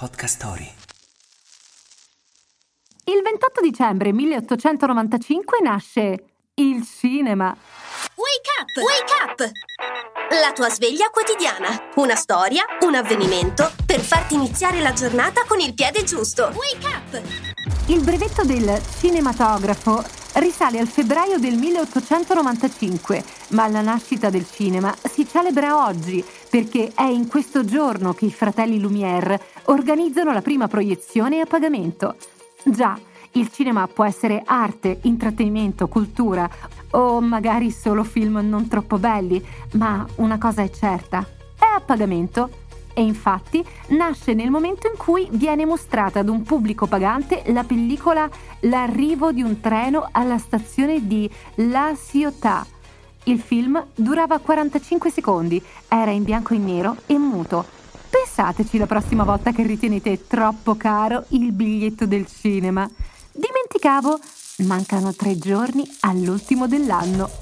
Podcast Story. Il 28 dicembre 1895 nasce il cinema. Wake up! Wake up! La tua sveglia quotidiana. Una storia, un avvenimento per farti iniziare la giornata con il piede giusto. Wake up! Il brevetto del cinematografo risale al febbraio del 1895, ma la nascita del cinema si celebra oggi perché è in questo giorno che i fratelli Lumière organizzano la prima proiezione a pagamento. Già, il cinema può essere arte, intrattenimento, cultura o magari solo film non troppo belli, ma una cosa è certa, è a pagamento e infatti nasce nel momento in cui viene mostrata ad un pubblico pagante la pellicola L'arrivo di un treno alla stazione di La Ciotat. Il film durava 45 secondi, era in bianco e nero e muto. Pensateci la prossima volta che ritenete troppo caro il biglietto del cinema. Dimenticavo, mancano tre giorni all'ultimo dell'anno.